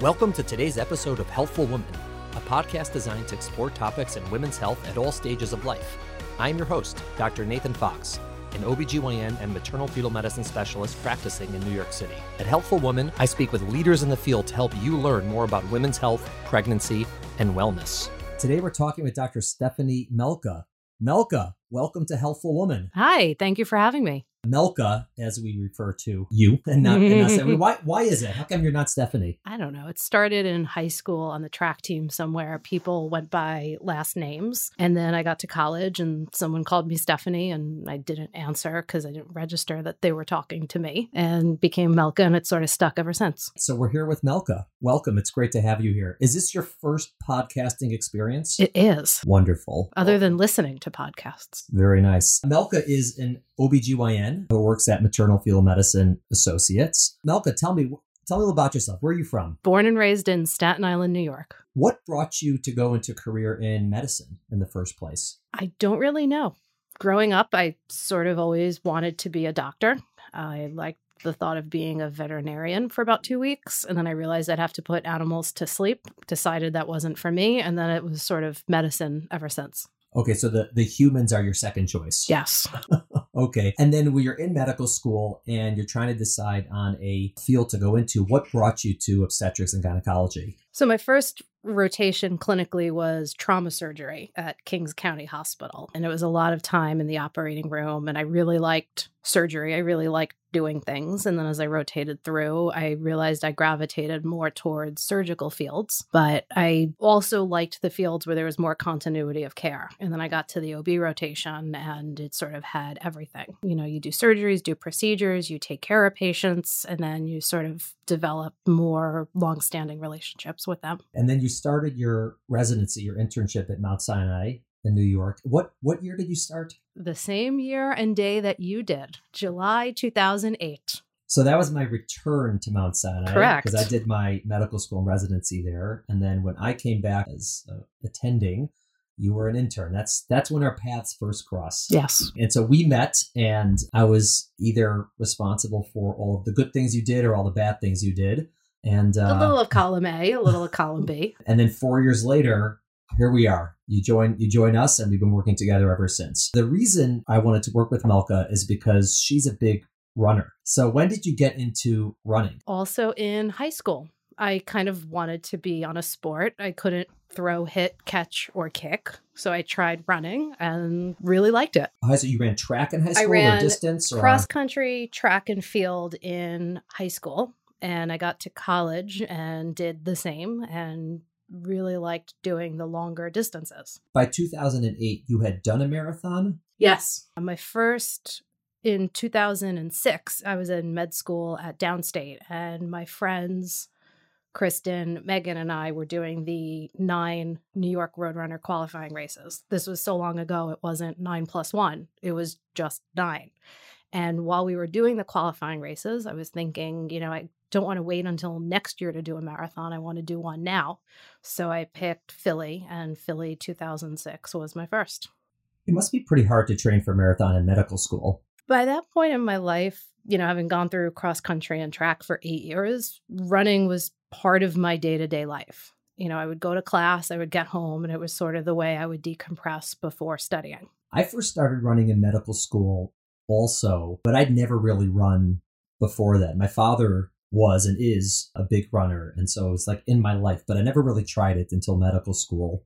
Welcome to today's episode of Healthful Woman, a podcast designed to explore topics in women's health at all stages of life. I'm your host, Dr. Nathan Fox, an OBGYN and maternal fetal medicine specialist practicing in New York City. At Healthful Woman, I speak with leaders in the field to help you learn more about women's health, pregnancy, and wellness. Today we're talking with Dr. Stephanie Melka. Melka, welcome to Healthful Woman. Hi, thank you for having me. Melka, as we refer to you, and not, and not Stephanie. Why, why is it? How come you're not Stephanie? I don't know. It started in high school on the track team somewhere. People went by last names. And then I got to college and someone called me Stephanie, and I didn't answer because I didn't register that they were talking to me and became Melka, and it sort of stuck ever since. So we're here with Melka. Welcome. It's great to have you here. Is this your first podcasting experience? It is, Wonderful. other than listening to podcasts. Very nice. Melka is an OBGYN who works at Maternal Fetal Medicine Associates. Melka, tell me tell me a little about yourself. Where are you from? Born and raised in Staten Island, New York. What brought you to go into career in medicine in the first place? I don't really know. Growing up, I sort of always wanted to be a doctor. I liked the thought of being a veterinarian for about two weeks. And then I realized I'd have to put animals to sleep, decided that wasn't for me. And then it was sort of medicine ever since. Okay, so the, the humans are your second choice. Yes. Okay. And then when you're in medical school and you're trying to decide on a field to go into, what brought you to obstetrics and gynecology? So my first rotation clinically was trauma surgery at Kings County Hospital. And it was a lot of time in the operating room. And I really liked surgery. I really liked doing things. And then as I rotated through, I realized I gravitated more towards surgical fields. But I also liked the fields where there was more continuity of care. And then I got to the OB rotation and it sort of had everything. You know, you do surgeries, do procedures, you take care of patients, and then you sort of develop more long-standing relationships with them. And then you started your residency, your internship at Mount Sinai in New York. What what year did you start? The same year and day that you did, July 2008. So that was my return to Mount Sinai. Correct. Because I did my medical school and residency there. And then when I came back as uh, attending, you were an intern. That's that's when our paths first crossed. Yes. And so we met, and I was either responsible for all of the good things you did or all the bad things you did. And uh, a little of column A, a little of column B. and then four years later, here we are. You join you join us, and we've been working together ever since. The reason I wanted to work with Melka is because she's a big runner. So when did you get into running? Also in high school, I kind of wanted to be on a sport. I couldn't throw, hit, catch, or kick. So I tried running and really liked it. How so you ran track in high I school or ran distance or uh, Cross country, track, and field in high school. And I got to college and did the same and really liked doing the longer distances. by 2008 you had done a marathon? Yes. My first in 2006, I was in med school at Downstate, and my friends, Kristen, Megan, and I were doing the nine New York Roadrunner qualifying races. This was so long ago, it wasn't nine plus one, it was just nine. And while we were doing the qualifying races, I was thinking, you know, I don't want to wait until next year to do a marathon. I want to do one now. So I picked Philly, and Philly 2006 was my first. It must be pretty hard to train for a marathon in medical school. by that point in my life, you know, having gone through cross country and track for eight years, running was part of my day to day life. You know, I would go to class, I would get home, and it was sort of the way I would decompress before studying. I first started running in medical school also, but I'd never really run before that. My father was and is a big runner, and so it was like in my life, but I never really tried it until medical school.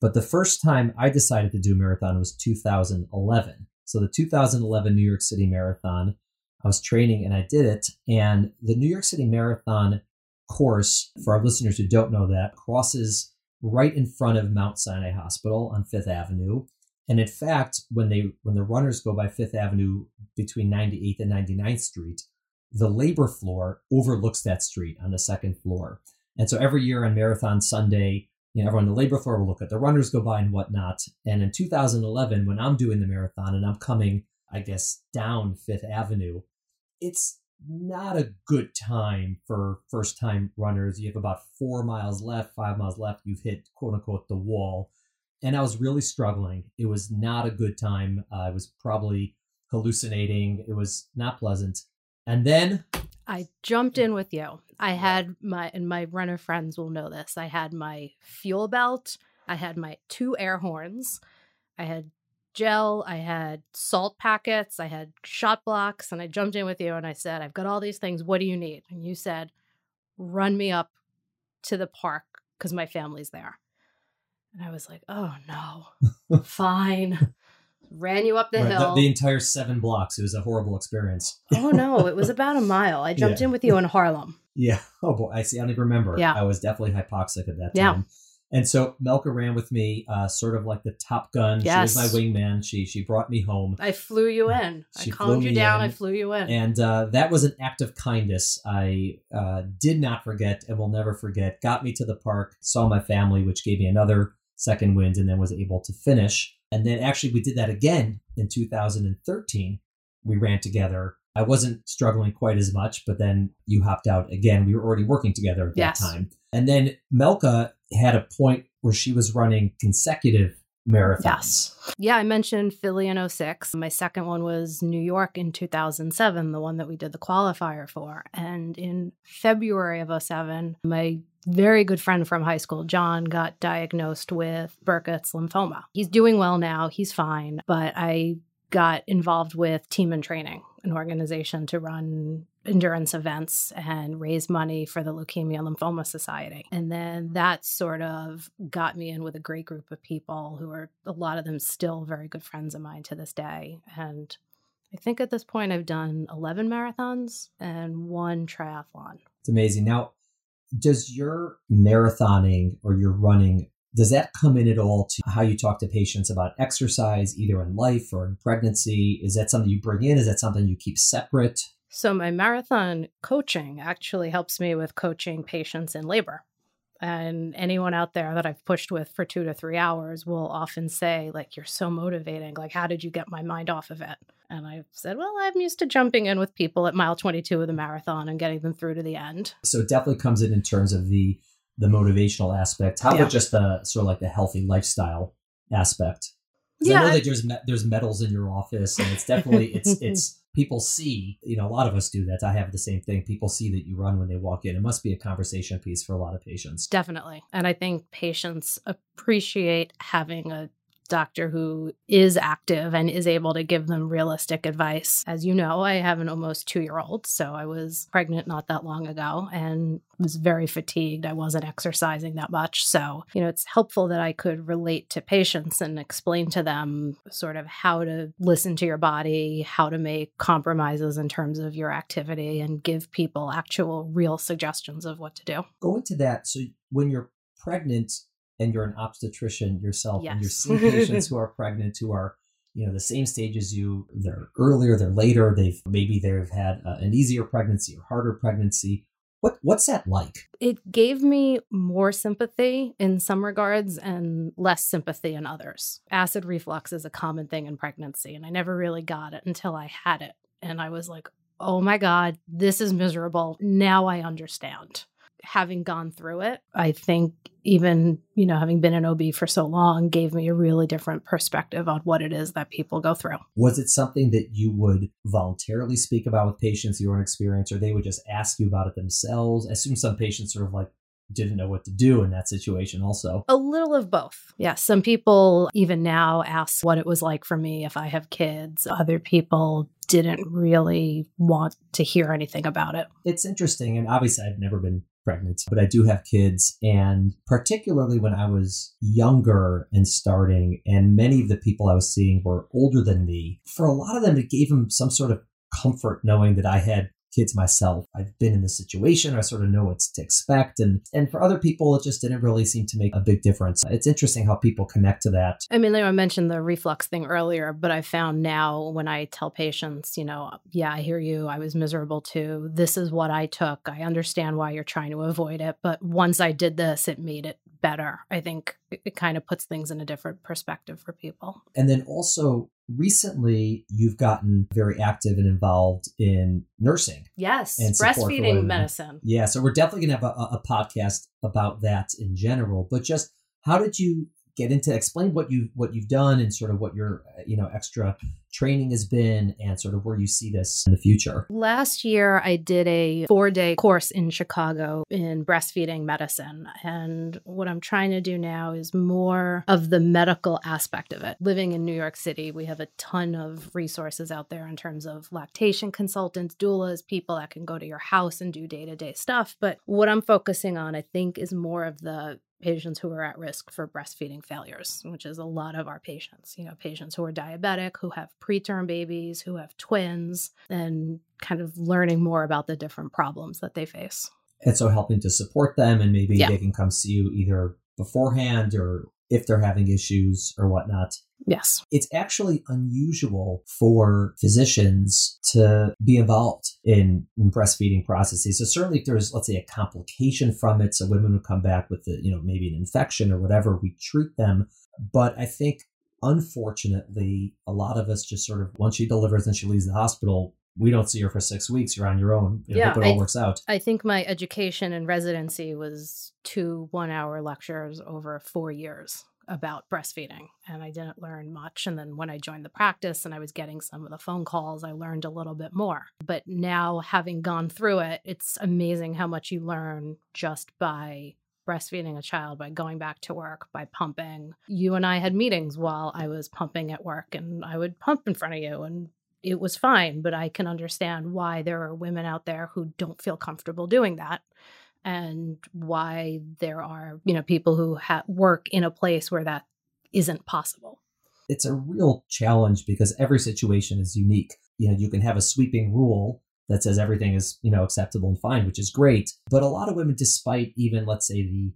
But the first time I decided to do marathon was 2011. So the 2011 New York City Marathon, I was training and I did it. And the New York City Marathon course, for our listeners who don't know that, crosses right in front of Mount Sinai Hospital on Fifth Avenue. And in fact, when they when the runners go by Fifth Avenue between 98th and 99th Street, the labor floor overlooks that street on the second floor. And so every year on Marathon Sunday, you know, everyone on the labor floor will look at the runners go by and whatnot. And in 2011, when I'm doing the marathon and I'm coming, I guess, down Fifth Avenue, it's not a good time for first time runners. You have about four miles left, five miles left. You've hit quote unquote the wall. And I was really struggling. It was not a good time. Uh, I was probably hallucinating. It was not pleasant. And then I jumped in with you. I had my, and my runner friends will know this. I had my fuel belt. I had my two air horns. I had gel. I had salt packets. I had shot blocks. And I jumped in with you and I said, I've got all these things. What do you need? And you said, run me up to the park because my family's there. And I was like, oh no, fine. Ran you up the Right, hill. the, the entire seven blocks. It was a horrible experience. oh no, it was about a mile. I jumped Yeah. in with you in Harlem. Yeah. Oh boy, I see. I don't even remember. Yeah. I was definitely hypoxic at that time. Yeah. And so Melka ran with me, uh, sort of like the Top Gun. Yes. She was my wingman. She she brought me home. I flew you in. I She flew calmed you down. in. I flew you in. And uh, that was an act of kindness I uh, did not forget and will never forget. Got me to the park, saw my family, which gave me another second wind, and then was able to finish. And then actually, we did that again in 2013. We ran together. I wasn't struggling quite as much, but then you hopped out again. We were already working together at that Yes. time. And then Melka had a point where she was running consecutive marathons. Yes. Yeah, I mentioned Philly in 06. My second one was New York in 2007, the one that we did the qualifier for. And in February of 07, my very good friend from high school, John, got diagnosed with Burkitt's lymphoma. He's doing well now, he's fine, but I got involved with Team in Training, an organization to run endurance events and raise money for the Leukemia Lymphoma Society. And then that sort of got me in with a great group of people who are a lot of them still very good friends of mine to this day. And I think at this point I've done 11 marathons and one triathlon. It's amazing. Now, does your marathoning or your running does that come in at all to how you talk to patients about exercise, either in life or in pregnancy? Is that something you bring in? Is that something you keep separate? So my marathon coaching actually helps me with coaching patients in labor. And anyone out there that I've pushed with for two to three hours will often say, like, you're so motivating. Like, how did you get my mind off of it? And I said, well, I'm used to jumping in with people at mile 22 of the marathon and getting them through to the end. So it definitely comes in in terms of the the motivational aspect. How Yeah. about just the sort of like the healthy lifestyle aspect? 'Cause I know I- that there's me- there's medals in your office, and it's definitely it's it's people see. You know, a lot of us do that. I have the same thing. People see that you run when they walk in. It must be a conversation piece for a lot of patients. Definitely. And I think patients appreciate having a doctor who is active and is able to give them realistic advice. As you know, I have an almost two year old, so I was pregnant not that long ago and was very fatigued. I wasn't exercising that much. So, you know, it's helpful that I could relate to patients and explain to them sort of how to listen to your body, how to make compromises in terms of your activity, and give people actual real suggestions of what to do. go into that. So when you're pregnant and you're an obstetrician yourself, and you're seeing patients who are pregnant who are you know the same stage as you, they're earlier, they're later, they've maybe they've had uh, an easier pregnancy or harder pregnancy. What what's that like? it gave me more sympathy in some regards and less sympathy in others. Acid reflux is a common thing in pregnancy, and I never really got it until I had it. And I was like, oh my God, this is miserable. Now I understand. Having gone through it, I think even, you know, having been an OB for so long gave me a really different perspective on what it is that people go through. Was it something that you would voluntarily speak about with patients your own experience, or they would just ask you about it themselves? I assume some patients sort of like didn't know what to do in that situation also. A little of both. Yeah. Some people, even now, ask what it was like for me if I have kids. Other people didn't really want to hear anything about it. it's interesting and obviously i've never been pregnant but i do have kids and particularly when i was younger and starting and many of the people i was seeing were older than me for a lot of them it gave them some sort of comfort knowing that i had kids myself i've been in this situation i sort of know what to expect and and for other people it just didn't really seem to make a big difference it's interesting how people connect to that I mean, I mentioned the reflux thing earlier, but I found now when I tell patients, you know, yeah, I hear you. I was miserable too. This is what I took. I understand why you're trying to avoid it. But once I did this, it made it better. I think it, kind of puts things in a different perspective for people. And then also recently you've gotten very active and involved in nursing. Yes. And breastfeeding medicine. Yeah, so we're definitely gonna have a, a podcast about that in general. But just how did you get into explain what you what you've done and sort of what your uh, you know extra training has been and sort of where you see this in the future. Last year, I did a four day course in Chicago in breastfeeding medicine. And what I'm trying to do now is more of the medical aspect of it. Living in New York City, we have a ton of resources out there in terms of lactation consultants, doulas, people that can go to your house and do day to day stuff. But what I'm focusing on, I think, is more of the patients who are at risk for breastfeeding failures, which is a lot of our patients. You know, patients who are diabetic, who have preterm babies, who have twins, and kind of learning more about the different problems that they face. And so helping to support them and maybe Yeah. they can come see you either beforehand or if they're having issues or whatnot. Yes. It's actually unusual for physicians to be involved in, in breastfeeding processes. So certainly if there's, let's say, a complication from it, so women would come back with, the, you know, maybe an infection or whatever, we treat them. But I think, unfortunately, a lot of us just sort of, once she delivers and she leaves the hospital, we don't see her for six weeks. You're on your own. You know, Yeah, hope it all I- works out. I think my education and residency was two one hour lectures over four years about breastfeeding. And I didn't learn much. And then when I joined the practice and I was getting some of the phone calls, I learned a little bit more. But now, having gone through it, it's amazing how much you learn just by breastfeeding a child by going back to work by pumping you and i had meetings while i was pumping at work and i would pump in front of you and it was fine, but I can understand why there are women out there who don't feel comfortable doing that and why there are, you know, people who ha- work in a place where that isn't possible. it's a real challenge because every situation is unique. You know, you can have a sweeping rule that says everything is, you know, acceptable and fine, which is great. But a lot of women, despite even, let's say, the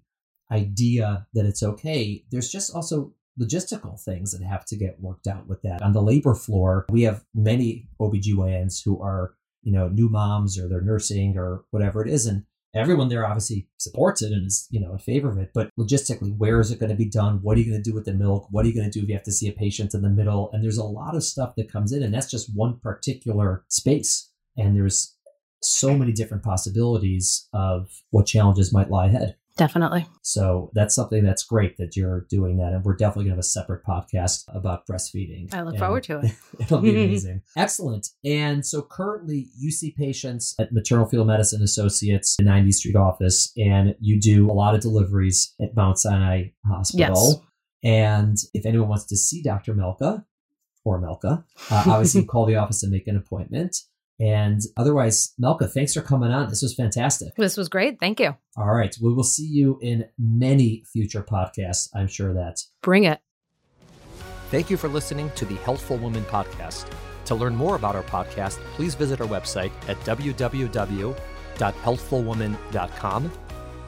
idea that it's okay, there's just also logistical things that have to get worked out with that. On the labor floor, we have many OBGYNs who are, you know, new moms or they're nursing or whatever it is. And everyone there obviously supports it and is, you know, in favor of it. But logistically, where is it going to be done? What are you going to do with the milk? What are you going to do if you have to see a patient in the middle? And there's a lot of stuff that comes in, and that's just one particular space. And there's so many different possibilities of what challenges might lie ahead. Definitely. So that's something that's great that you're doing that. And we're definitely going to have a separate podcast about breastfeeding. I look And forward to it. It'll be amazing. Excellent. And so currently you see patients at Maternal Fetal Medicine Associates, the 90th Street office, and you do a lot of deliveries at Mount Sinai Hospital. Yes. And if anyone wants to see Dr. Melka or Melka, uh, obviously call the office and make an appointment. And otherwise, Melka, thanks for coming on. This was fantastic. This was great. Thank you. All right. We will see you in many future podcasts. I'm sure that. Bring it. Thank you for listening to the Healthful Woman Podcast. To learn more about our podcast, please visit our website at www.healthfulwoman.com.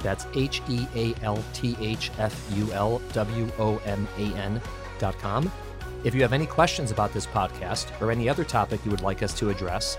That's H E A L T H F U L W O M A N.com. If you have any questions about this podcast or any other topic you would like us to address,